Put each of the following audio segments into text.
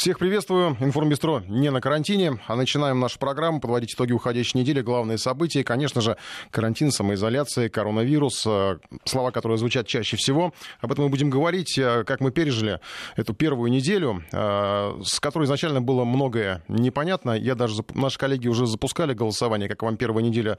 Всех приветствую. Информбистро не на карантине, а начинаем нашу программу, подводить итоги уходящей недели, главные события. Конечно же, карантин, самоизоляция, коронавирус, э, слова, которые звучат чаще всего. Об этом мы будем говорить, э, как мы пережили эту первую неделю, э, с которой изначально было многое непонятно. Я даже, наши коллеги уже запускали голосование, как вам первая неделя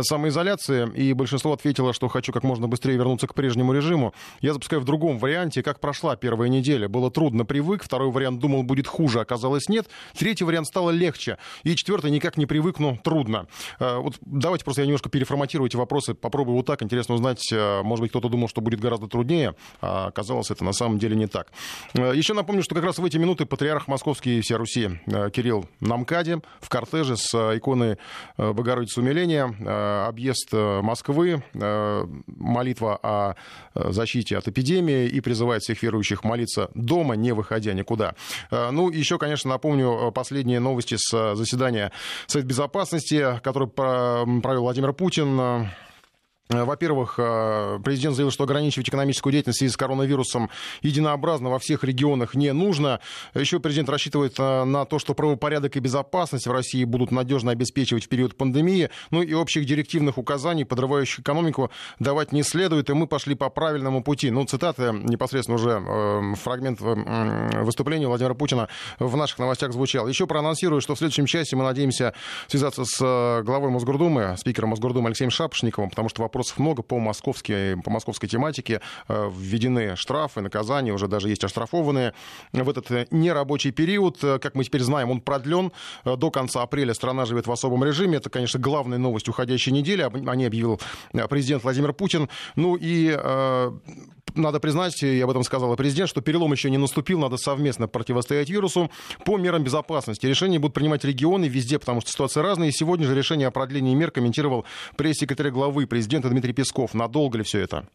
самоизоляции, и большинство ответило, что хочу как можно быстрее вернуться к прежнему режиму. Я запускаю в другом варианте, как прошла первая неделя. Было трудно, привык. Второй вариант думал, будет будет хуже, оказалось нет. Третий вариант стало легче. И четвертый никак не привыкну, трудно. Э, вот давайте просто я немножко переформатирую эти вопросы, попробую вот так. Интересно узнать, э, может быть, кто-то думал, что будет гораздо труднее, а оказалось это на самом деле не так. Э, еще напомню, что как раз в эти минуты патриарх Московский и вся Руси Кирилл на МКАДе в кортеже с иконой Богородицы Умиления, объезд Москвы, молитва о защите от эпидемии и призывает всех верующих молиться дома, не выходя никуда. Ну, еще, конечно, напомню э, последние новости с э, заседания Совета Безопасности, который провел Владимир Путин во-первых, э, президент заявил, что ограничивать экономическую деятельность в связи с коронавирусом единообразно во всех регионах не нужно. Еще президент рассчитывает э, на то, что правопорядок и безопасность в России будут надежно обеспечивать в период пандемии. Ну и общих директивных указаний, подрывающих экономику, давать не следует. И мы пошли по правильному пути. Ну, цитата непосредственно уже фрагмент выступления Владимира Путина в наших новостях звучал. Еще проанонсирую, что в следующем часе мы надеемся связаться с главой Мосгордумы, спикером Мосгордумы Алексеем Шапошниковым, потому что вопрос вопросов много по, московской, по московской тематике. Э, введены штрафы, наказания, уже даже есть оштрафованные. В этот э, нерабочий период, э, как мы теперь знаем, он продлен. До конца апреля страна живет в особом режиме. Это, конечно, главная новость уходящей недели. О ней объявил президент Владимир Путин. Ну и надо признать, я об этом сказал и президент, что перелом еще не наступил, надо совместно противостоять вирусу по мерам безопасности. Решения будут принимать регионы везде, потому что ситуация разная. И сегодня же решение о продлении мер комментировал пресс-секретарь главы президента Дмитрий Песков. Надолго ли все это?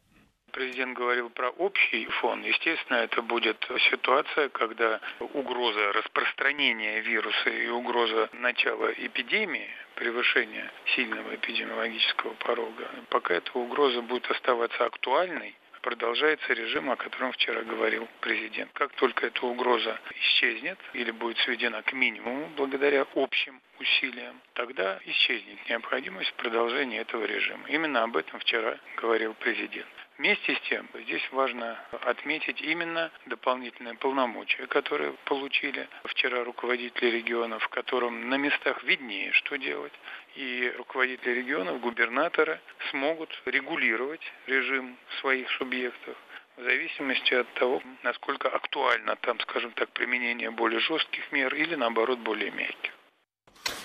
Президент говорил про общий фон. Естественно, это будет ситуация, когда угроза распространения вируса и угроза начала эпидемии превышения сильного эпидемиологического порога, пока эта угроза будет оставаться актуальной, продолжается режим, о котором вчера говорил президент. Как только эта угроза исчезнет или будет сведена к минимуму благодаря общим усилиям, тогда исчезнет необходимость в продолжении этого режима. Именно об этом вчера говорил президент. Вместе с тем, здесь важно отметить именно дополнительные полномочия, которые получили вчера руководители регионов, в котором на местах виднее, что делать. И руководители регионов, губернаторы смогут регулировать режим своих субъектов в зависимости от того, насколько актуально там, скажем так, применение более жестких мер или наоборот более мягких.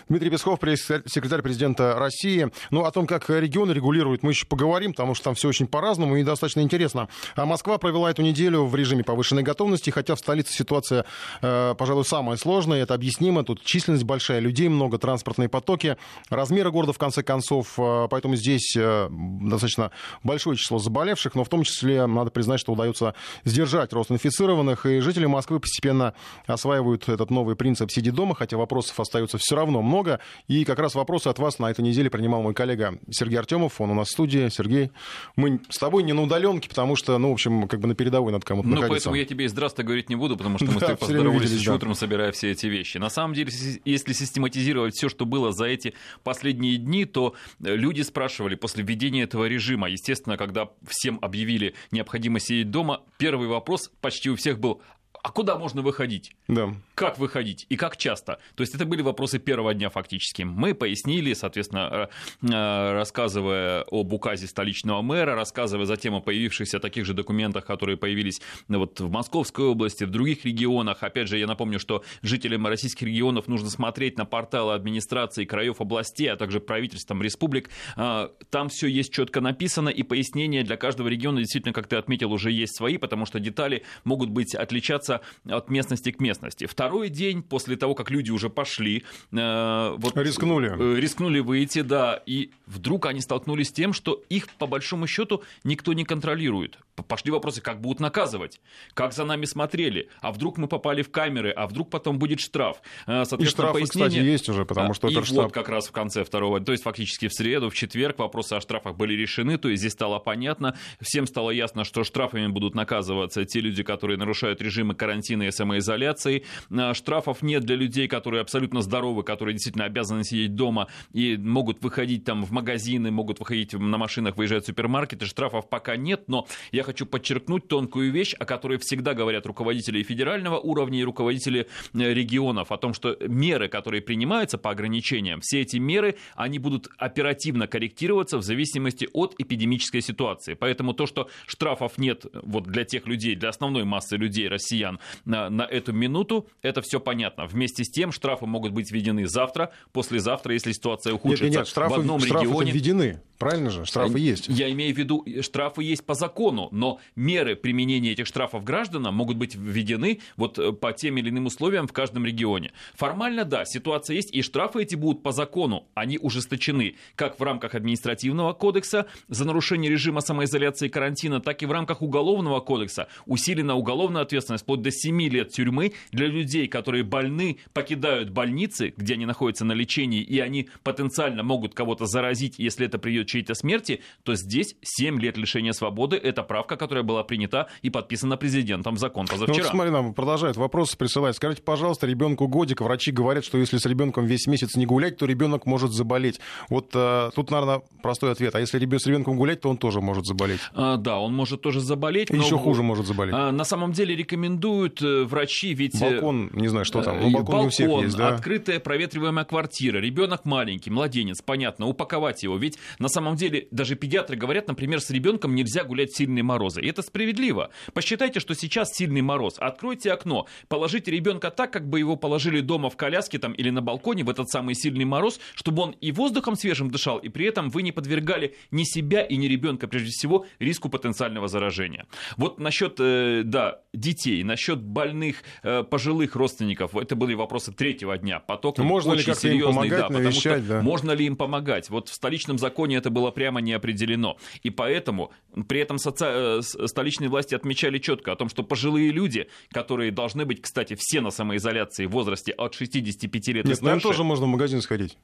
Дмитрий Песков, секретарь президента России. Ну, о том, как регионы регулируют, мы еще поговорим, потому что там все очень по-разному и достаточно интересно. А Москва провела эту неделю в режиме повышенной готовности, хотя в столице ситуация, э, пожалуй, самая сложная, это объяснимо. Тут численность большая, людей много, транспортные потоки, размеры города, в конце концов. Э, поэтому здесь э, достаточно большое число заболевших, но в том числе, надо признать, что удается сдержать рост инфицированных, и жители Москвы постепенно осваивают этот новый принцип «сиди дома», хотя вопросов остается все равно много много. И как раз вопросы от вас на этой неделе принимал мой коллега Сергей Артемов. Он у нас в студии. Сергей, мы с тобой не на удаленке, потому что, ну, в общем, как бы на передовой надо кому-то Ну, находиться. поэтому я тебе и здравствуй говорить не буду, потому что мы с тобой поздоровались еще утром, собирая все эти вещи. На самом деле, если систематизировать все, что было за эти последние дни, то э, люди спрашивали после введения этого режима, естественно, когда всем объявили необходимость сидеть дома, первый вопрос почти у всех был, а куда можно выходить? Да. Как выходить и как часто? То есть это были вопросы первого дня фактически. Мы пояснили, соответственно, э, э, рассказывая об указе столичного мэра, рассказывая затем о появившихся таких же документах, которые появились ну, вот в Московской области, в других регионах. Опять же, я напомню, что жителям российских регионов нужно смотреть на порталы администрации краев областей, а также правительством республик. Э, там все есть четко написано, и пояснения для каждого региона действительно, как ты отметил, уже есть свои, потому что детали могут быть отличаться меняться от местности к местности. Второй день после того, как люди уже пошли, э, вот, рискнули, э, рискнули выйти, да, и вдруг они столкнулись с тем, что их по большому счету никто не контролирует. Пошли вопросы, как будут наказывать, как за нами смотрели, а вдруг мы попали в камеры, а вдруг потом будет штраф. Э, и штрафы, пояснение... кстати, есть уже, потому что и это вот штраф... как раз в конце второго, то есть фактически в среду, в четверг вопросы о штрафах были решены, то есть здесь стало понятно, всем стало ясно, что штрафами будут наказываться те люди, которые нарушают режимы карантина и самоизоляции. Э, штрафов нет для людей, которые абсолютно здоровы, которые действительно обязаны сидеть дома и могут выходить там в магазины, могут выходить на машинах, выезжать в супермаркеты. Штрафов пока нет, но я хочу подчеркнуть тонкую вещь, о которой всегда говорят руководители федерального уровня и руководители э, регионов, о том, что меры, которые принимаются по ограничениям, все эти меры, они будут оперативно корректироваться в зависимости от эпидемической ситуации. Поэтому то, что штрафов нет вот для тех людей, для основной массы людей, россиян, на, на эту минуту, это все понятно. Вместе с тем штрафы могут быть введены завтра, послезавтра, если ситуация ухудшится нет, нет, штрафы, в одном штрафы регионе. введены, правильно же? Штрафы есть. Я имею в виду, штрафы есть по закону, но меры применения этих штрафов гражданам могут быть введены вот э, по тем или иным условиям в каждом регионе. Формально, да, ситуация есть, и штрафы эти будут по закону. Они ужесточены как в рамках административного кодекса за нарушение режима самоизоляции и карантина, так и в рамках уголовного кодекса. Усилена уголовная ответственность вплоть до 7 лет тюрьмы для людей, которые больны, покидают больницы, где они находятся на лечении, и они потенциально могут кого-то заразить, если это приведет к чьей-то смерти, то здесь 7 лет лишения свободы. Это правка, которая была принята и подписана президентом в закон позавчера. Ну, вот смотри, нам продолжает вопросы присылать. Скажите, пожалуйста, ребенку годик, врачи говорят, что если с ребенком весь месяц не гулять, то ребенок может заболеть. Вот а, тут, наверное, простой ответ. А если с ребенком гулять, то он тоже может заболеть. А, да, он может тоже заболеть. Но... Еще хуже может заболеть. А, на самом деле рекомендуют э, врачи, ведь... Э, балкон, не знаю, что там. Ну, балкон, балкон у всех есть, да? открытая проветриваемая квартира, ребенок маленький, младенец, понятно, упаковать его. Ведь на самом деле даже педиатры говорят, например, с ребенком нельзя гулять в сильные морозы. И это справедливо. Посчитайте, что сейчас сильный мороз. Откройте окно, положите ребенка так, как бы его положили дома в коляске там, или на балконе в этот самый сильный мороз, чтобы он и воздухом свежим дышал, и при этом вы не подвергали ни себя и ни ребенка, прежде всего, риску потенциального заражения. Вот насчет, э, да, детей, насчет больных, э, пожилых родственников, это были вопросы третьего дня. Поток можно очень ли как серьезный, им помогать, да, навещать, потому что да. можно ли им помогать. Вот в столичном законе это было прямо не определено. И поэтому при этом соци... Э, столичные власти отмечали четко о том, что пожилые люди, которые должны быть, кстати, все на самоизоляции в возрасте от 65 лет Нет, и старше... Нет, тоже можно в магазин сходить.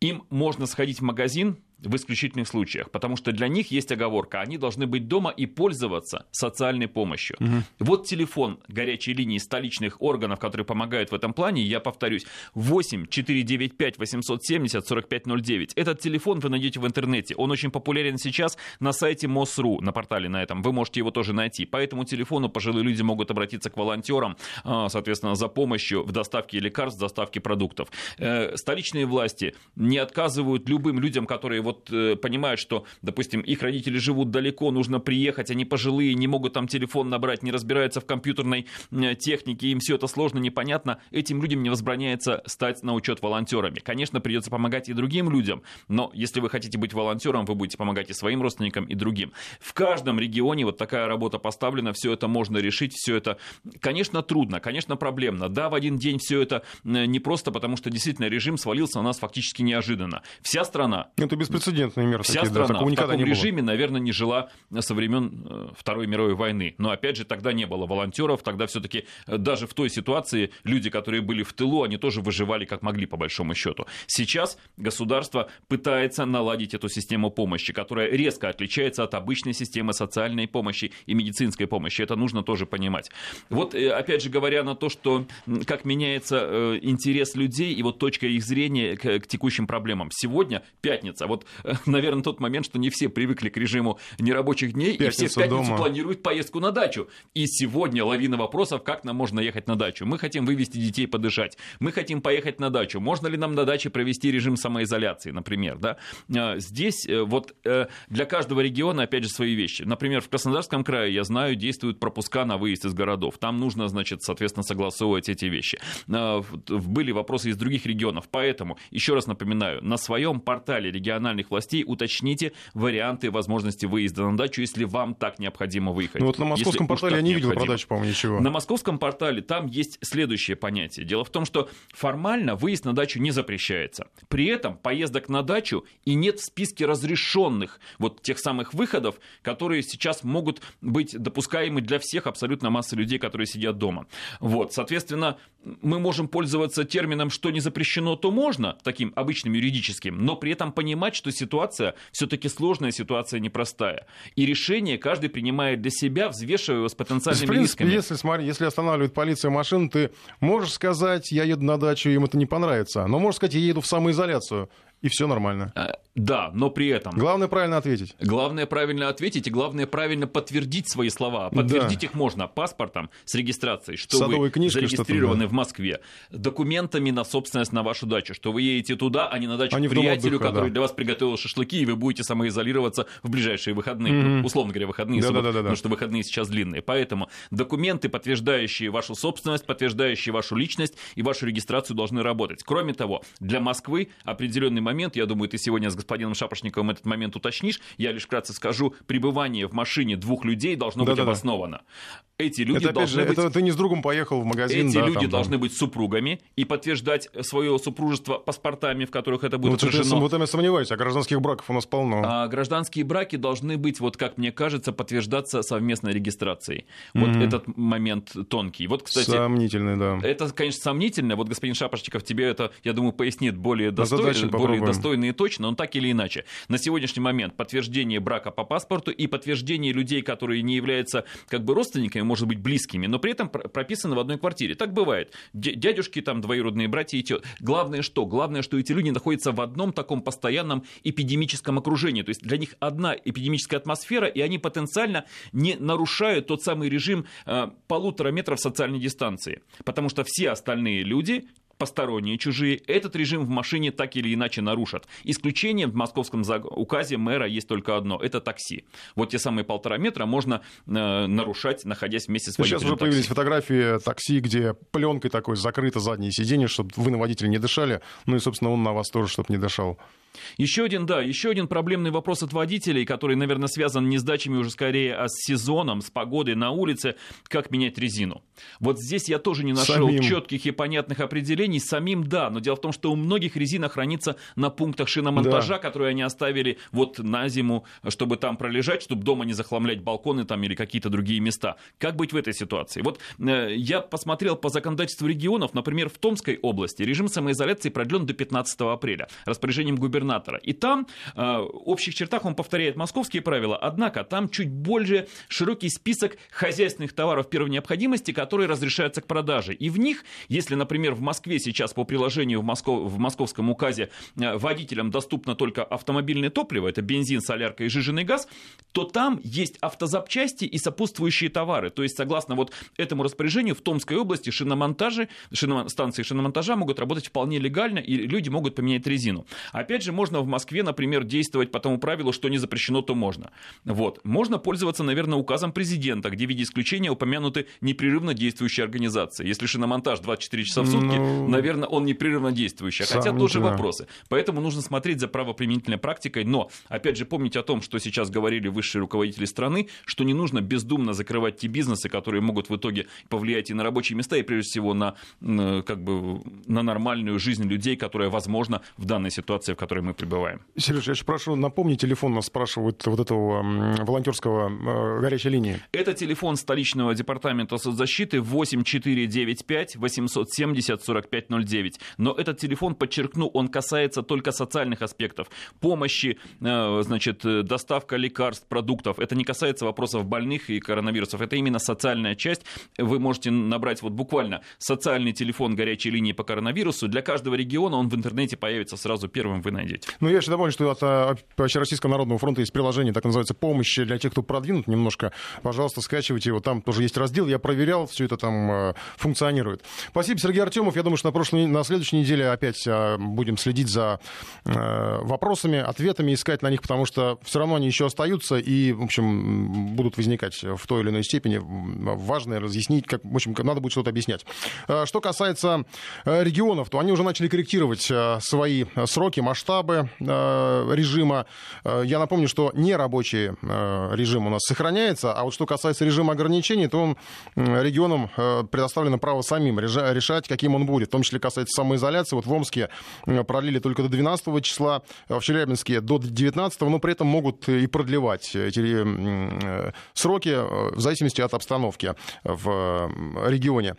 Им можно сходить в магазин, в исключительных случаях, потому что для них есть оговорка, они должны быть дома и пользоваться социальной помощью. Угу. Вот телефон горячей линии столичных органов, которые помогают в этом плане, я повторюсь, 8 495 870 4509. Этот телефон вы найдете в интернете, он очень популярен сейчас на сайте МОСРУ, на портале на этом, вы можете его тоже найти. По этому телефону пожилые люди могут обратиться к волонтерам, а, соответственно, за помощью в доставке лекарств, доставке продуктов. Э, столичные власти не отказывают любым людям, которые вот э, понимают, что, допустим, их родители живут далеко, нужно приехать, они пожилые, не могут там телефон набрать, не разбираются в компьютерной э, технике, им все это сложно, непонятно, этим людям не возбраняется стать на учет волонтерами. Конечно, придется помогать и другим людям, но если вы хотите быть волонтером, вы будете помогать и своим родственникам, и другим. В каждом регионе вот такая работа поставлена, все это можно решить, все это, конечно, трудно, конечно, проблемно. Да, в один день все это э, не просто, потому что действительно режим свалился на нас фактически неожиданно. Вся страна... Это без беспрецедентные меры. Вся такие, страна да, в таком режиме, наверное, не жила со времен э, Второй мировой войны. Но опять же, тогда не было волонтеров, тогда все-таки э, даже в той ситуации люди, которые были в тылу, они тоже выживали как могли, по большому счету. Сейчас государство пытается наладить эту систему помощи, которая резко отличается от обычной системы социальной помощи и медицинской помощи. Это нужно тоже понимать. Вот, э, опять же, говоря на то, что как меняется интерес людей и вот точка их зрения к, к текущим проблемам. Сегодня пятница. Вот наверное, тот момент, что не все привыкли к режиму нерабочих дней, Пятницу и все в пятницу дома. планируют поездку на дачу. И сегодня лавина вопросов, как нам можно ехать на дачу. Мы хотим вывести детей подышать, мы хотим поехать на дачу. Можно ли нам на даче провести режим самоизоляции, например, да? А, здесь э, вот э, для каждого региона, опять же, свои вещи. Например, в Краснодарском крае, я знаю, действуют пропуска на выезд из городов. Там нужно, значит, соответственно, согласовывать эти вещи. Были вопросы из других регионов. Поэтому, еще раз напоминаю, на своем портале региональных властей уточните варианты возможности выезда на дачу, если вам так необходимо выехать. Ну вот на московском если портале я не видел про дачу, по-моему, ничего. На московском портале там есть следующее понятие. Дело в том, что формально выезд на дачу не запрещается. При этом поездок на дачу и нет в списке разрешенных вот тех самых выходов, которые сейчас могут быть допускаемы для всех абсолютно массы людей, которые сидят дома. Вот, соответственно, мы можем пользоваться термином, что не запрещено, то можно, таким обычным юридическим, но при этом понимать, что что ситуация все-таки сложная, ситуация непростая. И решение каждый принимает для себя, взвешивая его с потенциальными принципе, рисками. Если, смотри, если останавливает полиция машину, ты можешь сказать, я еду на дачу, им это не понравится. Но можешь сказать, я еду в самоизоляцию и все нормально. А, да, но при этом... Главное правильно ответить. Главное правильно ответить, и главное правильно подтвердить свои слова. Подтвердить да. их можно паспортом с регистрацией, что Садовой вы книжкой, зарегистрированы да. в Москве, документами на собственность на вашу дачу, что вы едете туда, а не на дачу а к приятелю, отдыха, который да. для вас приготовил шашлыки, и вы будете самоизолироваться в ближайшие выходные. Mm-hmm. Условно говоря, выходные, да, да, да, да, потому что выходные сейчас длинные. Поэтому документы, подтверждающие вашу собственность, подтверждающие вашу личность и вашу регистрацию должны работать. Кроме того, для Москвы определенный момент, я думаю, ты сегодня с господином Шапошниковым этот момент уточнишь, я лишь вкратце скажу, пребывание в машине двух людей должно да, быть да, обосновано. Эти люди это, должны же, быть... Это ты не с другом поехал в магазин. Эти да, люди там, должны там. быть супругами и подтверждать свое супружество паспортами, в которых это будет ну, отражено. Вот я сомневаюсь, а гражданских браков у нас полно. А гражданские браки должны быть, вот как мне кажется, подтверждаться совместной регистрацией. Вот mm-hmm. этот момент тонкий. Вот, кстати, Сомнительный, да. Это, конечно, сомнительно. Вот господин Шапошников тебе это, я думаю, пояснит более, достой... более достойно и точно, но так или иначе. На сегодняшний момент подтверждение брака по паспорту и подтверждение людей, которые не являются как бы родственниками, может быть, близкими, но при этом прописаны в одной квартире. Так бывает. Дядюшки, там, двоюродные братья и тет. Главное что? Главное, что эти люди находятся в одном таком постоянном эпидемическом окружении. То есть для них одна эпидемическая атмосфера, и они потенциально не нарушают тот самый режим э, полутора метров социальной дистанции. Потому что все остальные люди посторонние, чужие, этот режим в машине так или иначе нарушат. Исключением в московском указе мэра есть только одно – это такси. Вот те самые полтора метра можно э, нарушать, находясь вместе с водителем Сейчас уже такси. появились фотографии такси, где пленкой такой закрыто заднее сиденье, чтобы вы на водителя не дышали, ну и, собственно, он на вас тоже, чтобы не дышал. Еще один, да, еще один проблемный вопрос от водителей, который, наверное, связан не с дачами уже скорее, а с сезоном, с погодой на улице, как менять резину. Вот здесь я тоже не нашел самим. четких и понятных определений. Самим, да, но дело в том, что у многих резина хранится на пунктах шиномонтажа, да. которые они оставили вот на зиму, чтобы там пролежать, чтобы дома не захламлять балконы там или какие-то другие места. Как быть в этой ситуации? Вот э, я посмотрел по законодательству регионов, например, в Томской области режим самоизоляции продлен до 15 апреля распоряжением губернатора губернатора. И там э, в общих чертах он повторяет московские правила, однако там чуть больше широкий список хозяйственных товаров первой необходимости, которые разрешаются к продаже. И в них, если, например, в Москве сейчас по приложению в, Москов, в московском указе э, водителям доступно только автомобильное топливо, это бензин, солярка и жиженый газ, то там есть автозапчасти и сопутствующие товары. То есть, согласно вот этому распоряжению, в Томской области шиномонтажи, шиномон, станции шиномонтажа могут работать вполне легально, и люди могут поменять резину. Опять же, же можно в Москве, например, действовать по тому правилу, что не запрещено, то можно. Вот. Можно пользоваться, наверное, указом президента, где в виде исключения упомянуты непрерывно действующие организации. Если шиномонтаж 24 часа в сутки, ну, наверное, он непрерывно действующий. Хотя тоже вопросы. Поэтому нужно смотреть за правоприменительной практикой. Но, опять же, помнить о том, что сейчас говорили высшие руководители страны, что не нужно бездумно закрывать те бизнесы, которые могут в итоге повлиять и на рабочие места, и прежде всего на, как бы, на нормальную жизнь людей, которая возможна в данной ситуации, в которой которой мы пребываем. Сереж, я еще прошу, напомни телефон, нас спрашивают вот этого волонтерского э, горячей линии. Это телефон столичного департамента соцзащиты 8495 870 4509. Но этот телефон, подчеркну, он касается только социальных аспектов. Помощи, э, значит, доставка лекарств, продуктов. Это не касается вопросов больных и коронавирусов. Это именно социальная часть. Вы можете набрать вот буквально социальный телефон горячей линии по коронавирусу. Для каждого региона он в интернете появится сразу первым, вы найдете найдете. Ну, я еще добавлю, что от а, Общероссийского народного фронта есть приложение, так называется, «Помощь для тех, кто продвинут немножко». Пожалуйста, скачивайте его, там тоже есть раздел. Я проверял, все это там а, функционирует. Спасибо, Сергей Артемов. Я думаю, что на, прошлой, на следующей неделе опять а, будем следить за вопросами, ответами, искать на них, потому что все равно они еще остаются и, в общем, будут возникать в той или иной степени. Важно разъяснить, как, в общем, надо будет что-то объяснять. Что касается регионов, то они уже начали корректировать свои сроки, масштабы масштабы э, режима. Э, я напомню, что нерабочий э, режим у нас сохраняется, а вот что касается режима ограничений, то он регионам предоставлено право самим решать, каким он будет. том числе касается самоизоляции. Вот в Омске продлили только до 12 числа, в Челябинске до 19, но при этом могут и продлевать эти сроки в зависимости от обстановки в регионе.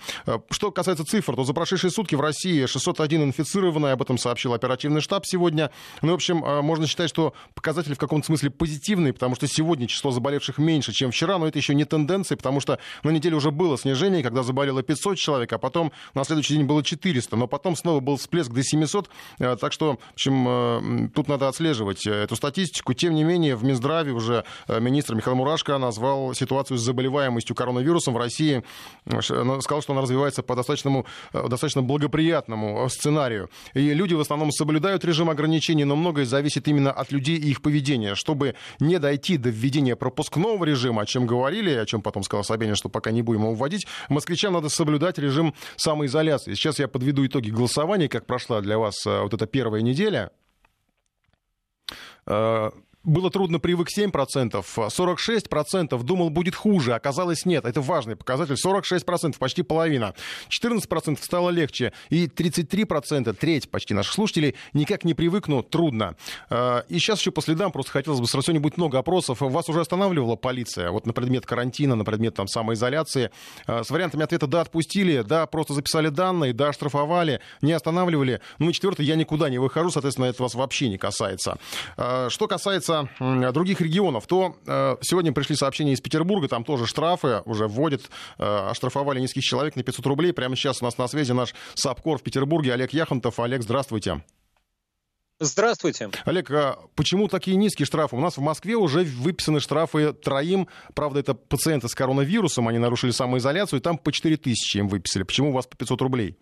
Что касается цифр, то за прошедшие сутки в России 601 инфицированные, об этом сообщил оперативный штаб сегодня. Ну, в общем, можно считать, что показатели в каком-то смысле позитивные, потому что сегодня число заболевших меньше, чем вчера, но это еще не тенденция, потому что на неделе уже было снижение, когда заболело 500 человек, а потом на следующий день было 400, но потом снова был всплеск до 700, э, так что, в общем, э, тут надо отслеживать эту статистику. Тем не менее, в Минздраве уже министр Михаил Мурашко назвал ситуацию с заболеваемостью коронавирусом в России, сказал, что она развивается по достаточному, достаточно благоприятному сценарию. И люди в основном соблюдают режим ограничений, но многое зависит именно от людей и их поведения. Чтобы не дойти до введения пропускного режима, о чем говорили, о чем потом сказал Собянин, что пока не будем его вводить, москвичам надо соблюдать режим самоизоляции. Сейчас я подведу итоги голосования, как прошла для вас э, вот эта первая неделя э, было трудно привык 7%, 46% думал будет хуже, оказалось нет. Это важный показатель, 46%, почти половина. 14% стало легче, и 33%, треть почти наших слушателей, никак не привыкну, трудно. А, и сейчас еще по следам просто хотелось бы сразу, сегодня будет много опросов. Вас уже останавливала полиция, вот на предмет карантина, на предмет там самоизоляции. А, с вариантами ответа «да, отпустили», «да, просто записали данные», «да, оштрафовали», «не останавливали». Ну и четвертое, «я никуда не выхожу», соответственно, это вас вообще не касается. А, что касается касается других регионов, то э, сегодня пришли сообщения из Петербурга, там тоже штрафы уже вводят, э, оштрафовали низких человек на 500 рублей. Прямо сейчас у нас на связи наш САПКОР в Петербурге Олег Яхонтов. Олег, здравствуйте. Здравствуйте. Олег, а почему такие низкие штрафы? У нас в Москве уже выписаны штрафы троим. Правда, это пациенты с коронавирусом, они нарушили самоизоляцию, и там по 4 тысячи им выписали. Почему у вас по 500 рублей?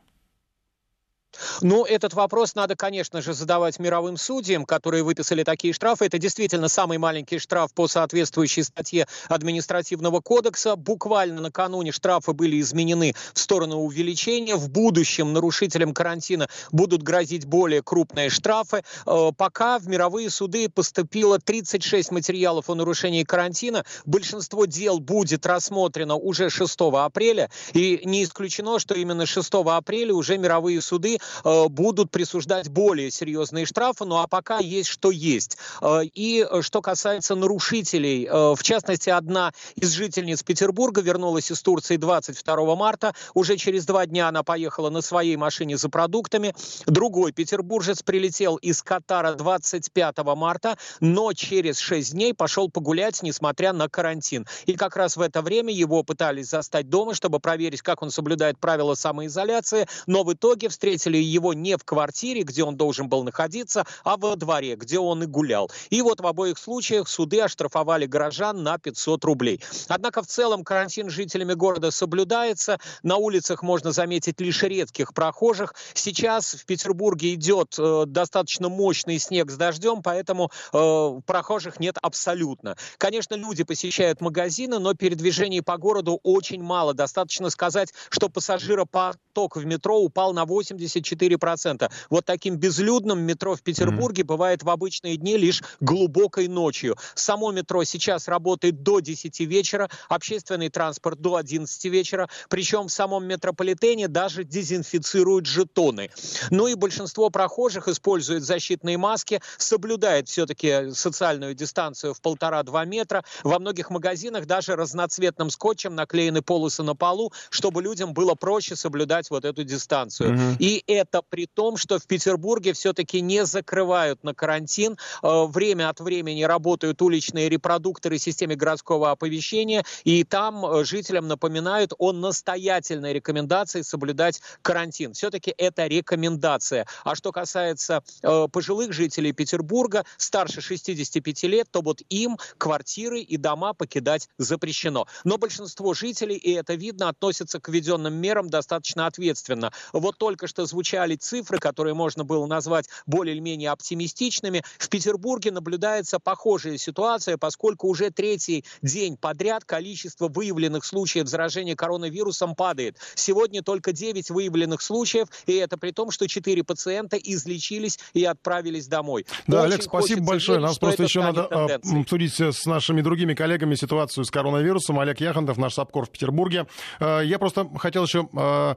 Ну, этот вопрос надо, конечно же, задавать мировым судьям, которые выписали такие штрафы. Это действительно самый маленький штраф по соответствующей статье административного кодекса. Буквально накануне штрафы были изменены в сторону увеличения. В будущем нарушителям карантина будут грозить более крупные штрафы. Э, пока в мировые суды поступило 36 материалов о нарушении карантина. Большинство дел будет рассмотрено уже 6 апреля. И не исключено, что именно 6 апреля уже мировые суды будут присуждать более серьезные штрафы, ну а пока есть что есть. Э, и э, что касается нарушителей, в частности, одна из жительниц Петербурга вернулась из Турции 22 марта, уже через два дня она поехала на своей машине за продуктами. Другой петербуржец прилетел из Катара 25 марта, но через 6 дней пошел погулять, несмотря на карантин. И как раз в это время его пытались застать дома, чтобы проверить, как он соблюдает правила самоизоляции, но в итоге встретили встретили его не в квартире, где он должен был находиться, а во дворе, где он и гулял. И вот в обоих случаях суды оштрафовали горожан на 500 рублей. Однако в целом карантин жителями города соблюдается. На улицах можно заметить лишь редких прохожих. Сейчас в Петербурге идет э, достаточно мощный снег с дождем, поэтому э, прохожих нет абсолютно. Конечно, люди посещают магазины, но передвижений по городу очень мало. Достаточно сказать, что пассажиропоток в метро упал на 80 4%. Вот таким безлюдным метро в Петербурге mm-hmm. бывает в обычные дни лишь глубокой ночью. Само метро сейчас работает до 10 вечера, общественный транспорт до 11 вечера, причем в самом метрополитене даже дезинфицируют жетоны. Ну и большинство прохожих используют защитные маски, соблюдает все-таки социальную дистанцию в полтора-два метра. Во многих магазинах даже разноцветным скотчем наклеены полосы на полу, чтобы людям было проще соблюдать вот эту дистанцию. Mm-hmm. И это при том, что в Петербурге все-таки не закрывают на карантин. Э, время от времени работают уличные репродукторы системы городского оповещения, и там э, жителям напоминают о настоятельной рекомендации соблюдать карантин. Все-таки это рекомендация. А что касается э, пожилых жителей Петербурга, старше 65 лет, то вот им квартиры и дома покидать запрещено. Но большинство жителей, и это видно, относятся к введенным мерам достаточно ответственно. Вот только что звучит звучали цифры, которые можно было назвать более-менее оптимистичными. В Петербурге наблюдается похожая ситуация, поскольку уже третий день подряд количество выявленных случаев заражения коронавирусом падает. Сегодня только 9 выявленных случаев, и это при том, что 4 пациента излечились и отправились домой. Да, Очень Олег, спасибо большое. Верить, Нам просто еще надо а, обсудить с нашими другими коллегами ситуацию с коронавирусом. Олег Яхонтов, наш САПКОР в Петербурге. А, я просто хотел еще а,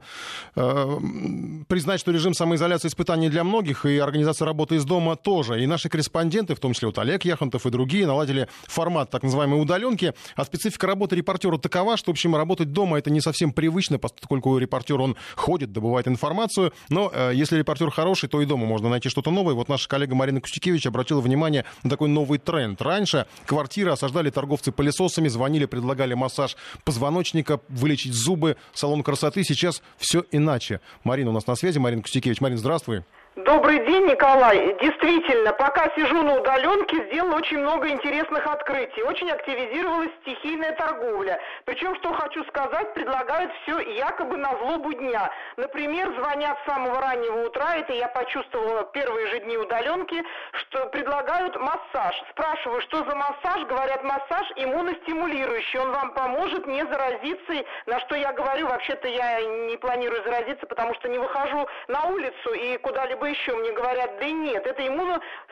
признать знать, что режим самоизоляции испытаний для многих, и организация работы из дома тоже. И наши корреспонденты, в том числе вот Олег Яхонтов и другие, наладили формат так называемой удаленки. А специфика работы репортера такова, что, в общем, работать дома это не совсем привычно, поскольку репортер, он ходит, добывает информацию. Но э, если репортер хороший, то и дома можно найти что-то новое. Вот наша коллега Марина Кустикевич обратила внимание на такой новый тренд. Раньше квартиры осаждали торговцы пылесосами, звонили, предлагали массаж позвоночника, вылечить зубы, салон красоты. Сейчас все иначе. Марина у нас на связи. Марина Кустикевич. Марин, здравствуй. Добрый день, Николай. Действительно, пока сижу на удаленке, сделал очень много интересных открытий. Очень активизировалась стихийная торговля. Причем, что хочу сказать, предлагают все якобы на злобу дня. Например, звонят с самого раннего утра, это я почувствовала первые же дни удаленки, что предлагают массаж. Спрашиваю, что за массаж? Говорят, массаж иммуностимулирующий. Он вам поможет не заразиться. На что я говорю, вообще-то я не планирую заразиться, потому что не выхожу на улицу и куда-либо либо еще мне говорят, да нет, это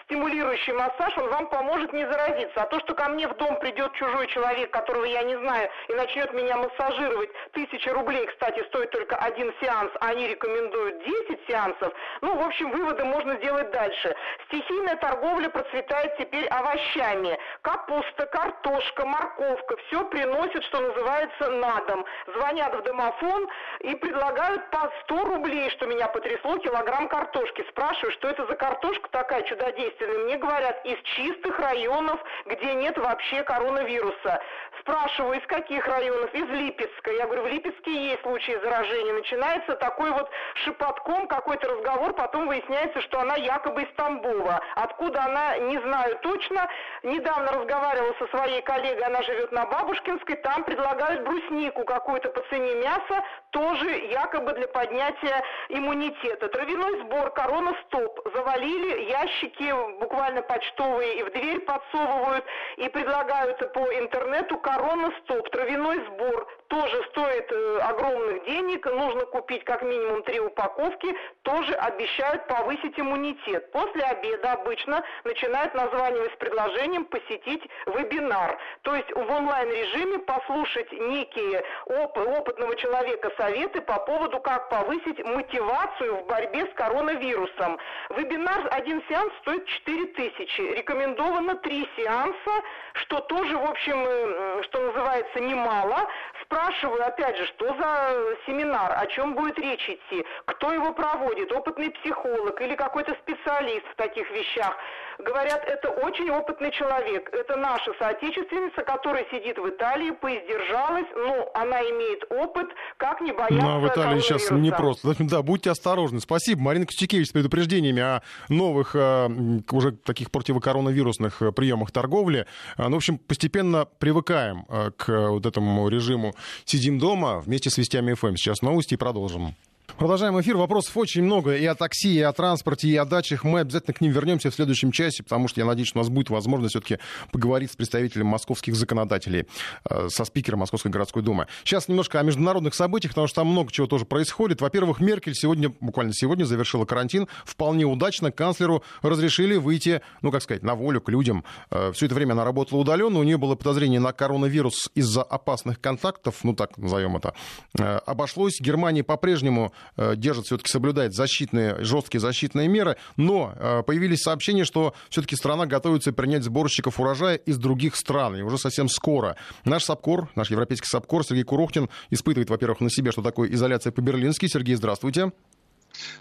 иммуностимулирующий массаж, он вам поможет не заразиться. А то, что ко мне в дом придет чужой человек, которого я не знаю, и начнет меня массажировать, тысяча рублей, кстати, стоит только один сеанс, а они рекомендуют 10 сеансов, ну, в общем, выводы можно сделать дальше. Стихийная торговля процветает теперь овощами. Капуста, картошка, морковка, все приносят, что называется, на дом. Звонят в домофон и предлагают по 100 рублей, что меня потрясло, килограмм картошки. Спрашиваю, что это за картошка такая чудодейственная. Мне говорят, из чистых районов, где нет вообще коронавируса. Спрашиваю, из каких районов? Из Липецка. Я говорю, в Липецке есть случаи заражения. Начинается такой вот шепотком какой-то разговор, потом выясняется, что она якобы из Тамбова. Откуда она, не знаю точно. Недавно разговаривала со своей коллегой, она живет на Бабушкинской, там предлагают бруснику какую-то по цене мяса, тоже якобы для поднятия иммунитета. Травяной сбор корона стоп. Завалили ящики буквально почтовые и в дверь подсовывают и предлагают по интернету корона стоп, травяной сбор, тоже стоит э, огромных денег, нужно купить как минимум три упаковки, тоже обещают повысить иммунитет. После обеда обычно начинают названивать с предложением посетить вебинар. То есть в онлайн-режиме послушать некие оп опытного человека советы по поводу, как повысить мотивацию в борьбе с коронавирусом. Вебинар, один сеанс стоит 4 тысячи. Рекомендовано 3 сеанса, что тоже, в общем, э, что называется, немало спрашиваю, опять же, что за семинар, о чем будет речь идти, кто его проводит, опытный психолог или какой-то специалист в таких вещах. Говорят, это очень опытный человек. Это наша соотечественница, которая сидит в Италии, поиздержалась, но она имеет опыт, как не бояться Но в Италии сейчас не просто. Да, будьте осторожны. Спасибо. Марина Костякевич с предупреждениями о новых э, уже таких противокоронавирусных э, приемах торговли. Э, ну, в общем, постепенно привыкаем к вот этому режиму «сидим дома» вместе с Вестями ФМ. Сейчас новости и продолжим. Продолжаем эфир. Вопросов очень много и о такси, и о транспорте, и о дачах. Мы обязательно к ним вернемся в следующем часе, потому что я надеюсь, что у нас будет возможность все-таки поговорить с представителем московских законодателей, э, со спикером Московской городской думы. Сейчас немножко о международных событиях, потому что там много чего тоже происходит. Во-первых, Меркель сегодня, буквально сегодня, завершила карантин. Вполне удачно канцлеру разрешили выйти, ну, как сказать, на волю к людям. Э, Все это время она работала удаленно. У нее было подозрение на коронавирус из-за опасных контактов, ну, так назовем это. Э, обошлось. Германия по-прежнему держит, все-таки соблюдает защитные, жесткие защитные меры, но э, появились сообщения, что все-таки страна готовится принять сборщиков урожая из других стран, и уже совсем скоро. Наш САПКОР, наш европейский САПКОР Сергей Курухтин испытывает, во-первых, на себе, что такое изоляция по-берлински. Сергей, здравствуйте.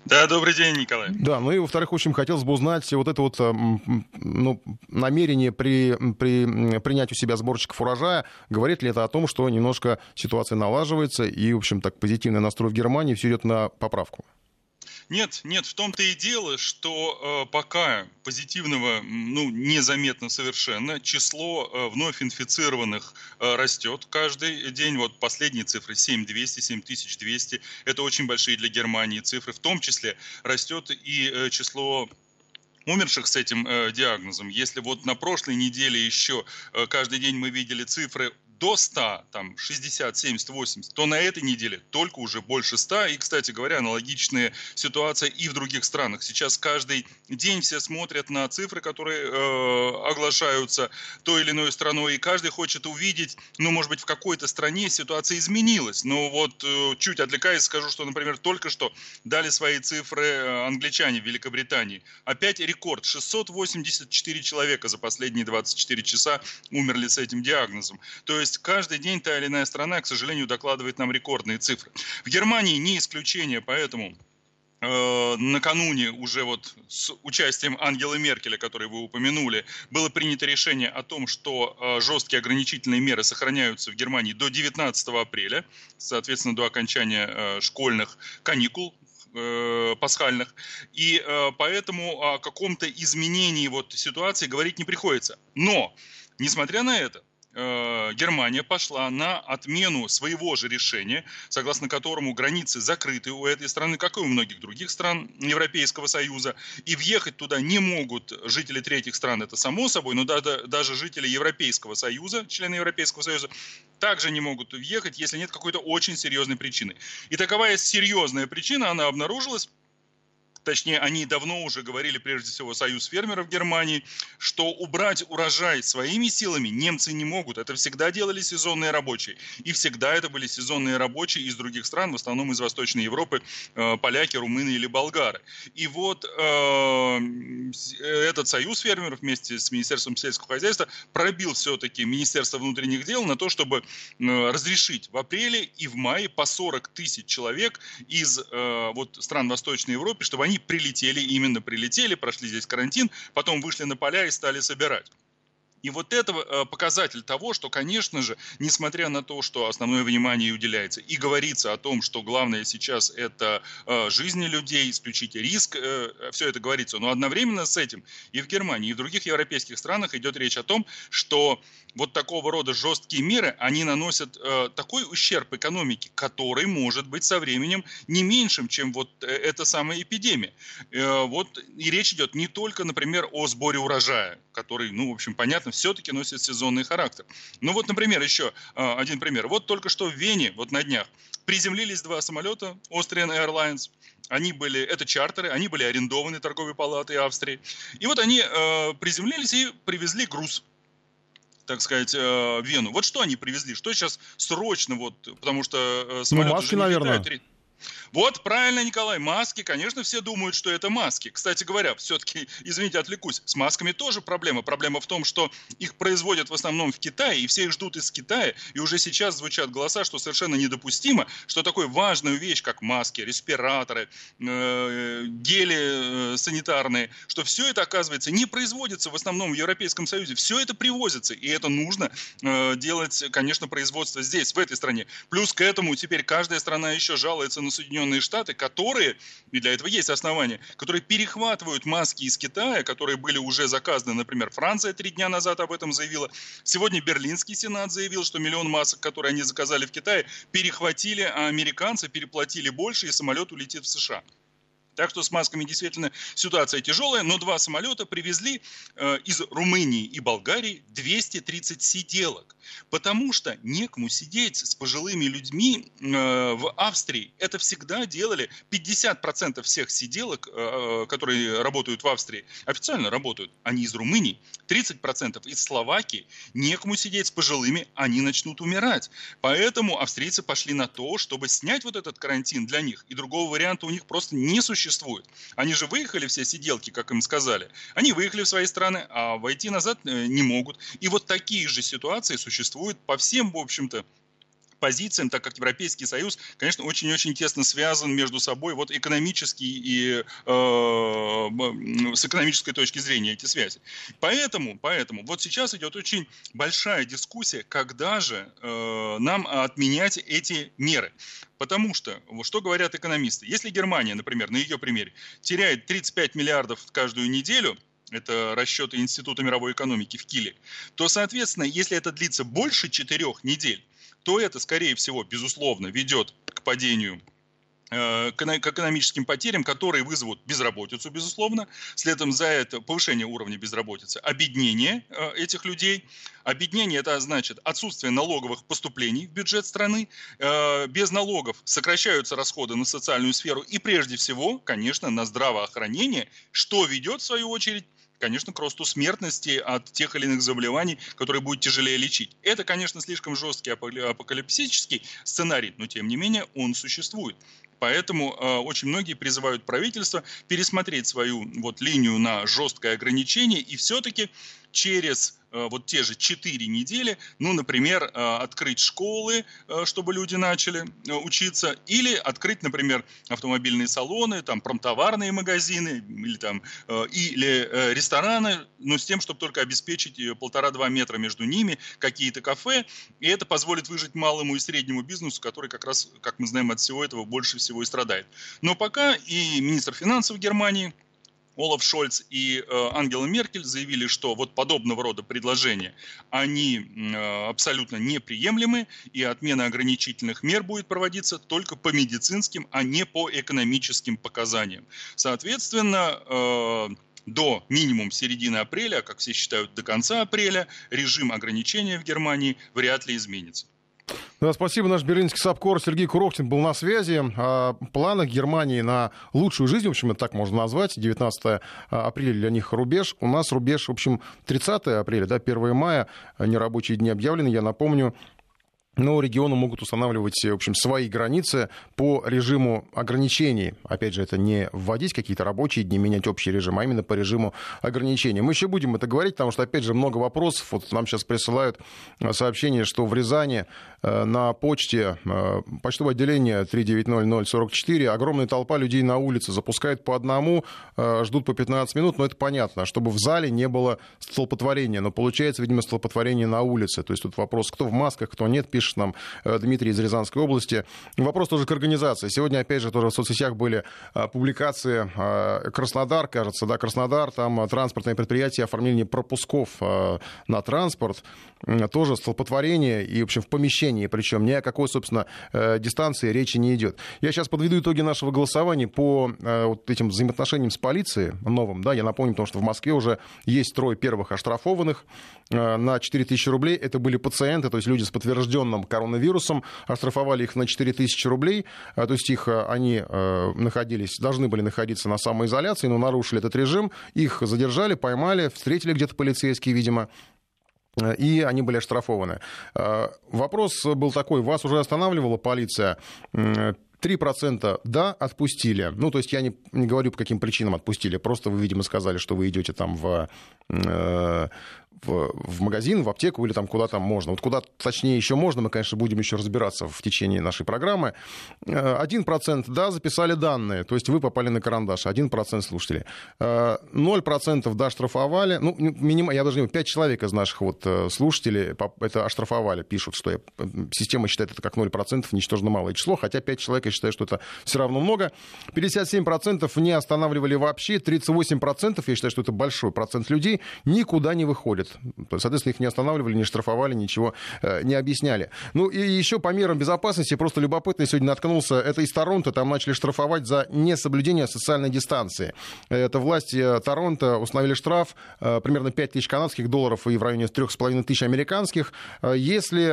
Да, добрый день, Николай. Да, ну и во-вторых, очень хотелось бы узнать вот это вот ну, намерение при, при принять у себя сборщиков урожая. Говорит ли это о том, что немножко ситуация налаживается и, в общем, так позитивный настрой в Германии, все идет на поправку? Нет, нет, в том-то и дело, что э, пока позитивного ну, незаметно совершенно. Число э, вновь инфицированных э, растет каждый день. Вот последние цифры 7200, 7200. Это очень большие для Германии цифры. В том числе растет и э, число умерших с этим э, диагнозом. Если вот на прошлой неделе еще э, каждый день мы видели цифры до 100, там 60, 70, 80, то на этой неделе только уже больше 100. И, кстати говоря, аналогичная ситуация и в других странах. Сейчас каждый день все смотрят на цифры, которые э, оглашаются той или иной страной, и каждый хочет увидеть, ну, может быть, в какой-то стране ситуация изменилась. Но вот э, чуть отвлекаясь, скажу, что, например, только что дали свои цифры э, англичане в Великобритании. Опять рекорд. 684 человека за последние 24 часа умерли с этим диагнозом. То есть каждый день та или иная страна, к сожалению, докладывает нам рекордные цифры. В Германии не исключение, поэтому э, накануне уже вот с участием Ангелы Меркеля, который вы упомянули, было принято решение о том, что э, жесткие ограничительные меры сохраняются в Германии до 19 апреля, соответственно, до окончания э, школьных каникул пасхальных. И поэтому о каком-то изменении вот ситуации говорить не приходится. Но, несмотря на это, Германия пошла на отмену своего же решения, согласно которому границы закрыты у этой страны, как и у многих других стран Европейского Союза, и въехать туда не могут жители третьих стран, это само собой, но даже жители Европейского Союза, члены Европейского Союза, также не могут въехать, если нет какой-то очень серьезной причины. И таковая серьезная причина, она обнаружилась точнее, они давно уже говорили, прежде всего, Союз фермеров Германии, что убрать урожай своими силами немцы не могут. Это всегда делали сезонные рабочие. И всегда это были сезонные рабочие из других стран, в основном из Восточной Европы, э, поляки, румыны или болгары. И вот э, этот Союз фермеров вместе с Министерством сельского хозяйства пробил все-таки Министерство внутренних дел на то, чтобы э, разрешить в апреле и в мае по 40 тысяч человек из э, вот, стран Восточной Европы, чтобы они прилетели, именно прилетели, прошли здесь карантин, потом вышли на поля и стали собирать. И вот это э, показатель того, что, конечно же, несмотря на то, что основное внимание уделяется и говорится о том, что главное сейчас это э, жизни людей, исключить риск, э, все это говорится, но одновременно с этим и в Германии, и в других европейских странах идет речь о том, что вот такого рода жесткие меры, они наносят такой ущерб экономике, который может быть со временем не меньшим, чем вот эта самая эпидемия. Вот и речь идет не только, например, о сборе урожая, который, ну, в общем, понятно, конечно, все-таки носит сезонный характер. Ну вот, например, еще а, один пример. Вот только что в Вене, вот на днях, приземлились два самолета Austrian Airlines. Они были, это чартеры, они были арендованы торговой палатой Австрии. И вот они э, приземлились и привезли груз так сказать, в Вену. Вот что они привезли? Что сейчас срочно, вот, потому что самолеты ну, маски, наверное. Летают, вот правильно, Николай, маски, конечно, все думают, что это маски. Кстати говоря, все-таки, извините, отвлекусь, с масками тоже проблема. Проблема в том, что их производят в основном в Китае, и все их ждут из Китая, и уже сейчас звучат голоса, что совершенно недопустимо, что такую важную вещь, как маски, респираторы, э, гели э, санитарные, что все это, оказывается, не производится в основном в Европейском Союзе. Все это привозится, и это нужно э, делать, конечно, производство здесь, в этой стране. Плюс к этому теперь каждая страна еще жалуется на Соединенные Соединенные Штаты, которые, и для этого есть основания, которые перехватывают маски из Китая, которые были уже заказаны, например, Франция три дня назад об этом заявила. Сегодня Берлинский Сенат заявил, что миллион масок, которые они заказали в Китае, перехватили, а американцы переплатили больше, и самолет улетит в США. Так что с масками действительно ситуация тяжелая, но два самолета привезли э, из Румынии и Болгарии 230 сиделок. Потому что некому сидеть с пожилыми людьми э, в Австрии. Это всегда делали 50% всех сиделок, э, которые работают в Австрии, официально работают, они из Румынии. 30% из Словакии. Некому сидеть с пожилыми, они начнут умирать. Поэтому австрийцы пошли на то, чтобы снять вот этот карантин для них. И другого варианта у них просто не существует. Они же выехали все сиделки, как им сказали. Они выехали в свои страны, а войти назад э, не могут. И вот такие же ситуации существуют по всем, в общем-то, позициям, так как Европейский Союз, конечно, очень-очень тесно связан между собой вот экономически и э, с экономической точки зрения эти связи. Поэтому, поэтому вот сейчас идет очень большая дискуссия, когда же э, нам отменять эти меры. Потому что, что говорят экономисты, если Германия, например, на ее примере, теряет 35 миллиардов каждую неделю, это расчеты Института мировой экономики в Киле, то, соответственно, если это длится больше четырех недель, то это, скорее всего, безусловно, ведет к падению к экономическим потерям, которые вызовут безработицу, безусловно, следом за это повышение уровня безработицы, обеднение э, этих людей. Обеднение – это значит отсутствие налоговых поступлений в бюджет страны. Э, без налогов сокращаются расходы на социальную сферу и прежде всего, конечно, на здравоохранение, что ведет, в свою очередь, конечно, к росту смертности от тех или иных заболеваний, которые будет тяжелее лечить. Это, конечно, слишком жесткий апокалипсический сценарий, но тем не менее он существует. Поэтому э, очень многие призывают правительство пересмотреть свою вот линию на жесткое ограничение и все-таки через э, вот те же 4 недели, ну, например, э, открыть школы, э, чтобы люди начали учиться, или открыть, например, автомобильные салоны, там, промтоварные магазины, или там, или рестораны, но с тем, чтобы только обеспечить полтора-два метра между ними, какие-то кафе, и это позволит выжить малому и среднему бизнесу, который как раз, как мы знаем, от всего этого больше всего и страдает. Но пока и министр финансов Германии, Олаф Шольц и э, Ангела Меркель заявили, что вот подобного рода предложения, они э, абсолютно неприемлемы, и отмена ограничительных мер будет проводиться только по медицинским, а не по экономическим показаниям. Соответственно, э, до минимум середины апреля, как все считают, до конца апреля, режим ограничения в Германии вряд ли изменится. Да, спасибо. Наш берлинский САПКОР Сергей Курохтин был на связи. О планах Германии на лучшую жизнь, в общем, это так можно назвать. 19 апреля для них рубеж. У нас рубеж, в общем, 30 апреля, да, 1 мая. Нерабочие дни объявлены. Я напомню, но регионы могут устанавливать, в общем, свои границы по режиму ограничений. Опять же, это не вводить какие-то рабочие дни, менять общий режим, а именно по режиму ограничений. Мы еще будем это говорить, потому что, опять же, много вопросов. Вот нам сейчас присылают э, сообщение, что в Рязани э, на почте, э, почтовое отделение 3900044, огромная толпа людей на улице, запускают по одному, ждут по 15 минут, но это понятно, чтобы в зале не было столпотворения. Но получается, видимо, столпотворение на улице. То есть тут вопрос, кто в масках, кто нет, пишет пишет нам э, Дмитрий из Рязанской области. Вопрос тоже к организации. Сегодня, опять же, тоже в соцсетях были э, публикации э, Краснодар, кажется, да, Краснодар, там транспортное предприятие оформления пропусков на транспорт, тоже столпотворение и, в общем, в помещении, причем ни о какой, собственно, дистанции речи не идет. Я сейчас подведу итоги нашего голосования по вот этим взаимоотношениям с полицией новым, да, я напомню, потому что в Москве уже есть трое первых оштрафованных на 4000 рублей, это были пациенты, то есть люди с подтвержденным зараженным коронавирусом, оштрафовали их на 4000 рублей, а, то есть их, э, они э, находились, должны были находиться на самоизоляции, но нарушили этот режим, их задержали, поймали, встретили где-то полицейские, видимо, э, и они были оштрафованы. Вопрос был такой, вас уже останавливала полиция 3% да, отпустили. Ну, то есть я не, не говорю, по каким причинам отпустили. Просто вы, видимо, сказали, что вы идете там в, э, в, в магазин, в аптеку или там куда там можно. Вот куда точнее еще можно, мы, конечно, будем еще разбираться в течение нашей программы. 1% да, записали данные, то есть вы попали на карандаш, 1% слушателей. 0% да, штрафовали, ну, минимум, я даже не 5 человек из наших вот э, слушателей это оштрафовали, пишут, что я, система считает это как 0%, ничтожно малое число, хотя 5 человек, я считаю, что это все равно много. 57% не останавливали вообще, 38% я считаю, что это большой процент людей никуда не выходят происходит. Соответственно, их не останавливали, не штрафовали, ничего э, не объясняли. Ну и еще по мерам безопасности, просто любопытно, сегодня наткнулся, это из Торонто, там начали штрафовать за несоблюдение социальной дистанции. Это власти Торонто установили штраф э, примерно 5 тысяч канадских долларов и в районе 3,5 тысяч американских, э, если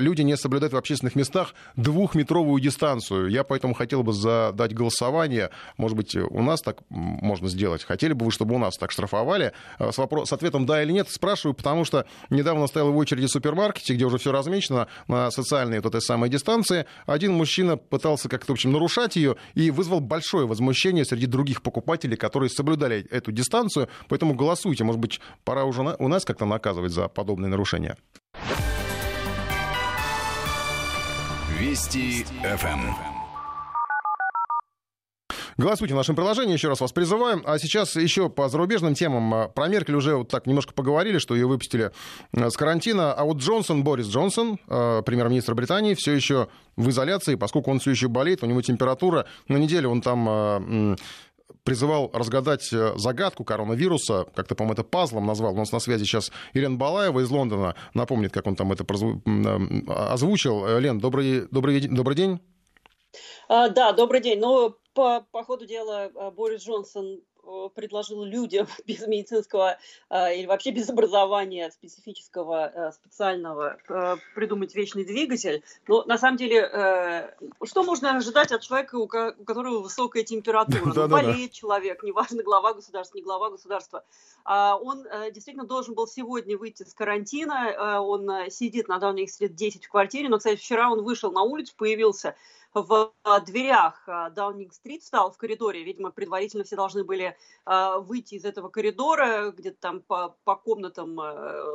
люди не соблюдают в общественных местах двухметровую дистанцию. Я поэтому хотел бы задать голосование. Может быть, у нас так можно сделать. Хотели бы вы, чтобы у нас так штрафовали? С, вопрос, с ответом «да» или «нет» спрашиваю спрашиваю, потому что недавно стоял в очереди в супермаркете, где уже все размечено на социальной вот этой самой дистанции. Один мужчина пытался как-то, в общем, нарушать ее и вызвал большое возмущение среди других покупателей, которые соблюдали эту дистанцию. Поэтому голосуйте. Может быть, пора уже у нас как-то наказывать за подобные нарушения. Вести ФМ. Голосуйте в нашем приложении, еще раз вас призываем. А сейчас еще по зарубежным темам. А, про Меркель уже вот так немножко поговорили, что ее выпустили а, с карантина. А вот Джонсон, Борис Джонсон, а, премьер-министр Британии, все еще в изоляции, поскольку он все еще болеет, у него температура. На неделю он там призывал разгадать э, загадку коронавируса, как-то, по-моему, это пазлом назвал. У нас на связи сейчас Елена Балаева из Лондона. Напомнит, как он там это озвучил. Лен, добрый, добрый, добрый день. Да, добрый день. Ну, по, по ходу дела Борис Джонсон Э, предложил людям без медицинского э, или вообще без образования специфического, э, специального придумать вечный двигатель. Но на самом деле, что можно ожидать от человека, у которого высокая температура? Ну, болеет человек, неважно, глава государства, не глава государства. А он действительно должен был сегодня выйти с карантина. Он сидит на данный лет 10 в квартире. Но, кстати, вчера он вышел на улицу, появился в а, дверях а, Даунинг-стрит стал в коридоре. Видимо, предварительно все должны были а, выйти из этого коридора, где-то там по, по комнатам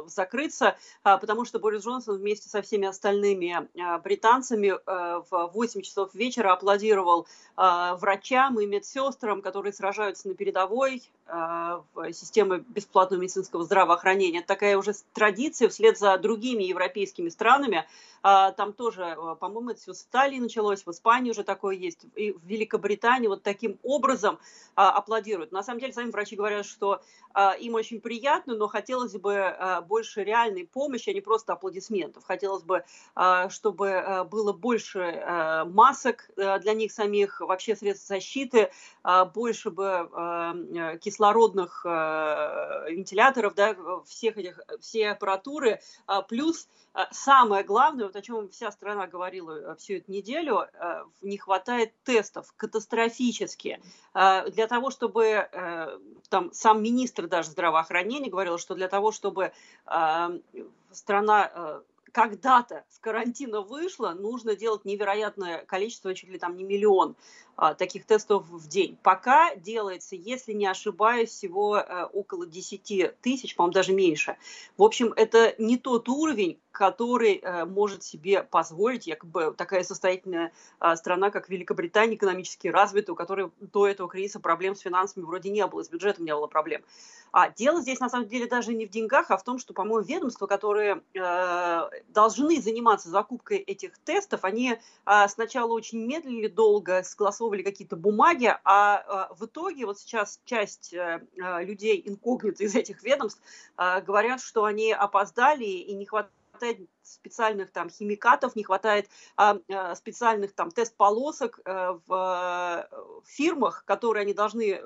закрыться, потому что Борис Джонсон вместе со всеми остальными британцами в 8 часов вечера аплодировал врачам и медсестрам, которые сражаются на передовой в системе бесплатного медицинского здравоохранения. Такая уже традиция вслед за другими европейскими странами. Там тоже, по-моему, это все с Италии началось, в Испании уже такое есть, и в Великобритании вот таким образом а, аплодируют. На самом деле, сами врачи говорят, что а, им очень приятно, но хотелось бы а, больше реальной помощи, а не просто аплодисментов. Хотелось бы, а, чтобы а, было больше а, масок а, для них самих, вообще средств защиты, а, больше бы а, кислородных а, вентиляторов, да, всех этих, всей аппаратуры, а, плюс а, самое главное, вот о чем вся страна говорила э, всю эту неделю, э, не хватает тестов катастрофически. А, для того, чтобы э, там сам министр даже здравоохранения говорил, что для того, чтобы страна когда-то с карантина вышла, нужно делать невероятное количество, чуть ли там не миллион таких тестов в день. Пока делается, если не ошибаюсь, всего а, около 10 тысяч, по-моему, даже меньше. В общем, это не тот уровень, который а, может себе позволить якобы такая состоятельная а, страна, как Великобритания, экономически развитая, у которой до этого кризиса проблем с финансами вроде не было, с бюджетом не было проблем. А дело здесь на самом деле даже не в деньгах, а в том, что, по-моему, ведомства, которые э, должны заниматься закупкой этих тестов, они э, сначала очень медлили долго, согласовывали какие-то бумаги, а э, в итоге вот сейчас часть э, э людей инкогнито из этих ведомств э, говорят, что они опоздали и не хватает специальных там химикатов, не хватает а, а, специальных там тест-полосок а, в фирмах, которые они должны,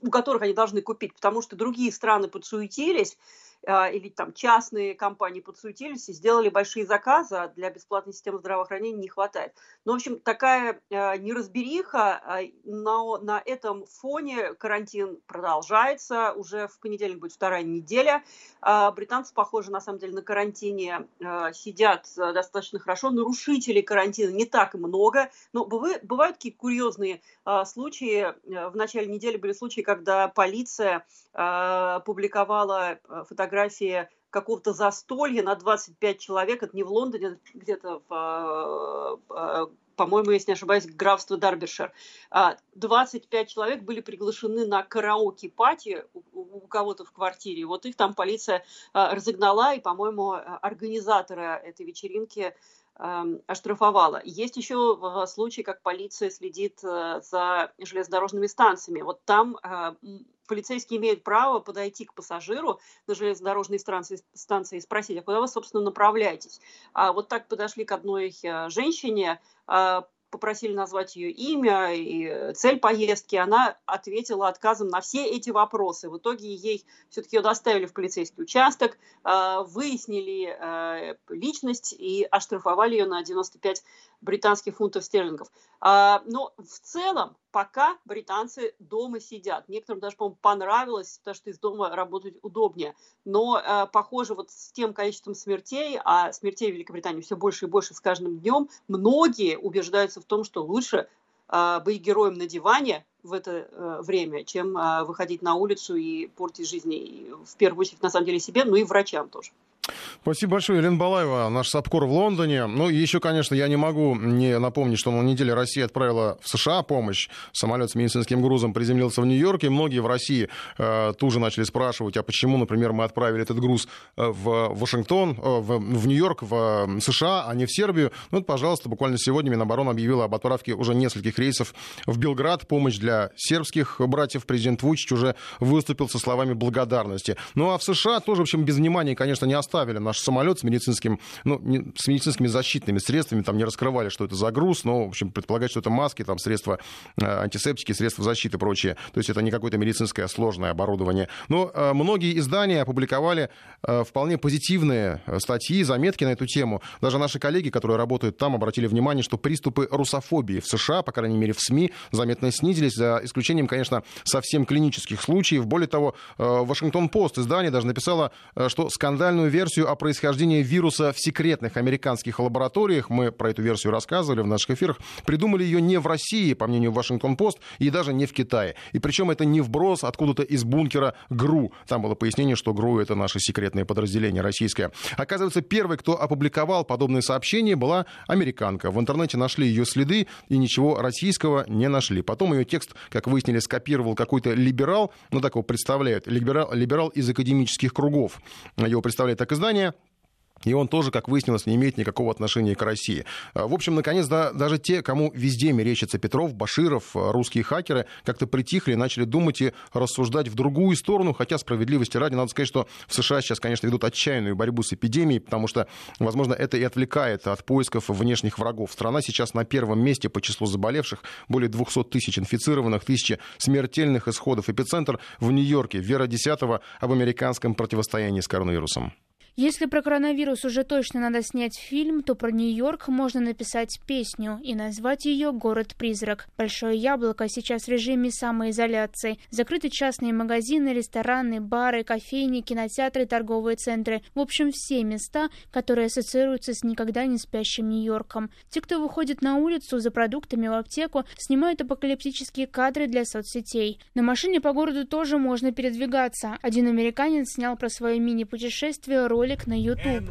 у которых они должны купить, потому что другие страны подсуетились, а, или там частные компании подсуетились и сделали большие заказы, а для бесплатной системы здравоохранения не хватает. Ну, в общем, такая а, неразбериха, но на этом фоне карантин продолжается. Уже в понедельник будет вторая неделя. Британцы, похоже, на самом деле на карантине сидят достаточно хорошо. Нарушителей карантина не так много, но бывают какие-то курьезные случаи. В начале недели были случаи, когда полиция публиковала фотографии фотографии какого-то застолья на 25 человек, это не в Лондоне, где-то в, э, э, по-моему, если не ошибаюсь, графство Дарбишир. 25 человек были приглашены на караоке-пати у кого-то в квартире. Вот их там полиция э, разогнала, и, по-моему, организатора этой вечеринки эм, оштрафовала. Есть еще случай, как полиция следит за железнодорожными станциями. Вот там полицейские имеют право подойти к пассажиру на железнодорожной станции, станции и спросить, а куда вы, собственно, направляетесь? А вот так подошли к одной э, женщине, а, попросили назвать ее имя и цель поездки, она ответила отказом на все эти вопросы. В итоге ей все-таки ее доставили в полицейский участок, а, выяснили э, личность и оштрафовали ее на 95 британских фунтов стерлингов. А, но в целом пока британцы дома сидят. Некоторым даже, по-моему, понравилось, потому что из дома работать удобнее. Но, э, похоже, вот с тем количеством смертей, а смертей в Великобритании все больше и больше с каждым днем, многие убеждаются в том, что лучше э, быть героем на диване в это э, время, чем выходить на улицу и портить жизни, и, в первую очередь, на самом деле, себе, но и врачам тоже. Спасибо большое, Елена Балаева, наш САПКОР в Лондоне. Ну, и еще, конечно, я не могу не напомнить, что на неделе Россия отправила в США помощь. Самолет с медицинским грузом приземлился в Нью-Йорке. Многие в России э, тоже начали спрашивать, а почему, например, мы отправили этот груз э, в Вашингтон, э, в, в Нью-Йорк, в США, а не в Сербию. Ну, вот, пожалуйста, буквально сегодня Минобороны объявила об отправке уже нескольких рейсов в Белград. Помощь для сербских братьев. Президент Вучич уже выступил со словами благодарности. Ну, а в США тоже, в общем, без внимания, конечно, не осталось оставили наш самолет с медицинским, ну, не, с медицинскими защитными средствами, там не раскрывали, что это за груз, но, в общем, предполагать, что это маски, там средства э, антисептики, средства защиты и прочее. То есть это не какое-то медицинское сложное оборудование. Но э, многие издания опубликовали э, вполне позитивные статьи, заметки на эту тему. Даже наши коллеги, которые работают там, обратили внимание, что приступы русофобии в США, по крайней мере в СМИ, заметно снизились, за исключением, конечно, совсем клинических случаев. Более того, Вашингтон-Пост издание даже написало, что скандальную версию о происхождении вируса в секретных американских лабораториях, мы про эту версию рассказывали в наших эфирах, придумали ее не в России, по мнению Вашингтон-Пост, и даже не в Китае. И причем это не вброс откуда-то из бункера ГРУ. Там было пояснение, что ГРУ — это наше секретное подразделение российское. Оказывается, первой, кто опубликовал подобные сообщения, была американка. В интернете нашли ее следы и ничего российского не нашли. Потом ее текст, как выяснили, скопировал какой-то либерал, ну так его представляют, либерал, либерал из академических кругов. Его представляет так издание, и он тоже, как выяснилось, не имеет никакого отношения к России. А, в общем, наконец, да, даже те, кому везде мерещится Петров, Баширов, а, русские хакеры, как-то притихли начали думать и рассуждать в другую сторону. Хотя, справедливости ради, надо сказать, что в США сейчас, конечно, ведут отчаянную борьбу с эпидемией, потому что, возможно, это и отвлекает от поисков внешних врагов. Страна сейчас на первом месте по числу заболевших. Более 200 тысяч инфицированных, тысячи смертельных исходов. Эпицентр в Нью-Йорке. Вера Десятого об американском противостоянии с коронавирусом. Если про коронавирус уже точно надо снять фильм, то про Нью-Йорк можно написать песню и назвать ее «Город-призрак». Большое яблоко сейчас в режиме самоизоляции. Закрыты частные магазины, рестораны, бары, кофейни, кинотеатры, торговые центры. В общем, все места, которые ассоциируются с никогда не спящим Нью-Йорком. Те, кто выходит на улицу за продуктами в аптеку, снимают апокалиптические кадры для соцсетей. На машине по городу тоже можно передвигаться. Один американец снял про свое мини-путешествие ролик на YouTube.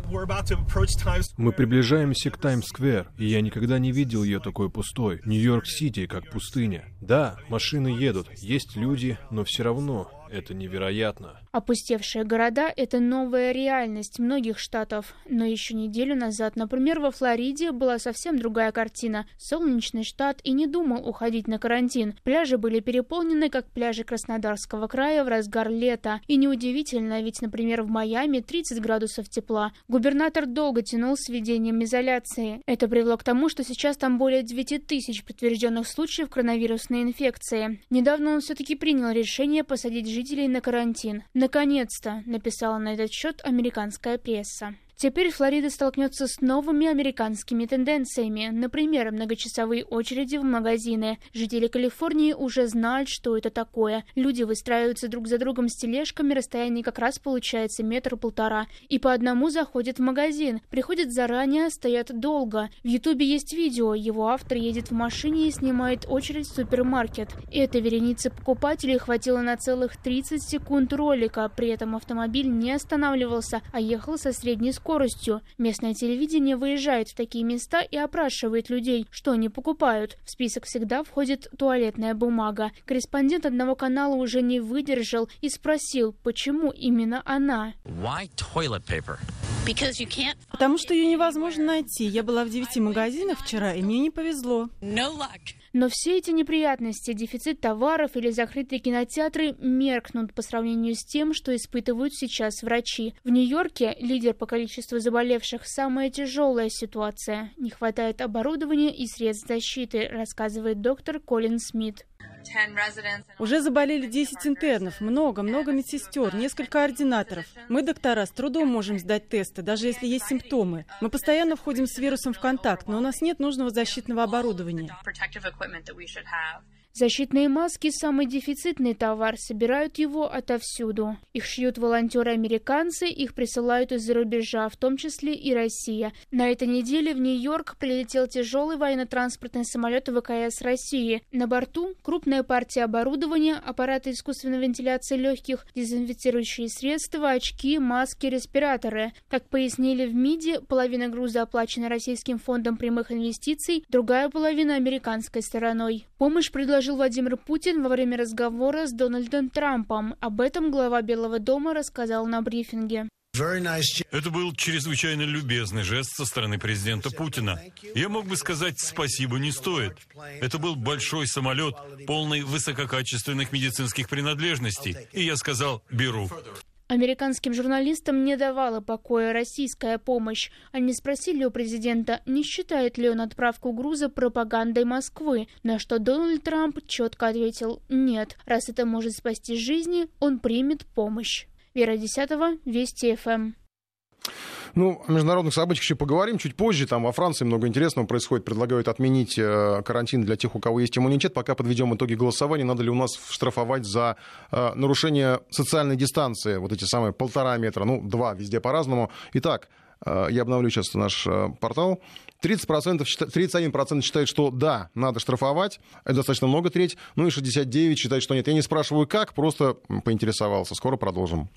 Мы приближаемся к Таймс-сквер, и я никогда не видел ее такой пустой. Нью-Йорк-Сити как пустыня. Да, машины едут, есть люди, но все равно это невероятно. Опустевшие города – это новая реальность многих штатов. Но еще неделю назад, например, во Флориде была совсем другая картина. Солнечный штат и не думал уходить на карантин. Пляжи были переполнены, как пляжи Краснодарского края в разгар лета. И неудивительно, ведь, например, в Майами 30 градусов тепла. Губернатор долго тянул с введением изоляции. Это привело к тому, что сейчас там более 9 тысяч подтвержденных случаев коронавирусной инфекции. Недавно он все-таки принял решение посадить жителей на карантин. Наконец-то, написала на этот счет американская пресса. Теперь Флорида столкнется с новыми американскими тенденциями, например, многочасовые очереди в магазины. Жители Калифорнии уже знают, что это такое. Люди выстраиваются друг за другом с тележками, расстояние как раз получается метр-полтора. И по одному заходят в магазин. Приходят заранее, стоят долго. В Ютубе есть видео, его автор едет в машине и снимает очередь в супермаркет. Этой вереницы покупателей хватило на целых 30 секунд ролика, при этом автомобиль не останавливался, а ехал со средней скоростью скоростью. Местное телевидение выезжает в такие места и опрашивает людей, что они покупают. В список всегда входит туалетная бумага. Корреспондент одного канала уже не выдержал и спросил, почему именно она. Потому что ее невозможно найти. Я была в девяти магазинах вчера, и мне не повезло. Но все эти неприятности, дефицит товаров или закрытые кинотеатры меркнут по сравнению с тем, что испытывают сейчас врачи. В Нью-Йорке, лидер по количеству заболевших, самая тяжелая ситуация. Не хватает оборудования и средств защиты, рассказывает доктор Колин Смит. Уже заболели 10 интернов, много-много медсестер, несколько ординаторов. Мы, доктора, с трудом можем сдать тесты, даже если есть симптомы. Мы постоянно входим с вирусом в контакт, но у нас нет нужного защитного оборудования. Защитные маски – самый дефицитный товар, собирают его отовсюду. Их шьют волонтеры-американцы, их присылают из-за рубежа, в том числе и Россия. На этой неделе в Нью-Йорк прилетел тяжелый военно-транспортный самолет ВКС России. На борту крупная партия оборудования, аппараты искусственной вентиляции легких, дезинфицирующие средства, очки, маски, респираторы. Как пояснили в МИДе, половина груза оплачена Российским фондом прямых инвестиций, другая половина – американской стороной. Помощь предложила предложил Владимир Путин во время разговора с Дональдом Трампом. Об этом глава Белого дома рассказал на брифинге. Это был чрезвычайно любезный жест со стороны президента Путина. Я мог бы сказать «спасибо не стоит». Это был большой самолет, полный высококачественных медицинских принадлежностей. И я сказал «беру». Американским журналистам не давала покоя российская помощь. Они спросили у президента, не считает ли он отправку груза пропагандой Москвы, на что Дональд Трамп четко ответил «нет, раз это может спасти жизни, он примет помощь». Вера Десятого, Вести ФМ. Ну, о международных событиях еще поговорим чуть позже. Там во Франции много интересного происходит. Предлагают отменить э, карантин для тех, у кого есть иммунитет. Пока подведем итоги голосования. Надо ли у нас штрафовать за э, нарушение социальной дистанции? Вот эти самые полтора метра. Ну, два, везде по-разному. Итак, э, я обновлю сейчас наш портал. 30%, 31% считают, что да, надо штрафовать. Это достаточно много, треть. Ну и 69% считают, что нет. Я не спрашиваю, как, просто поинтересовался. Скоро продолжим.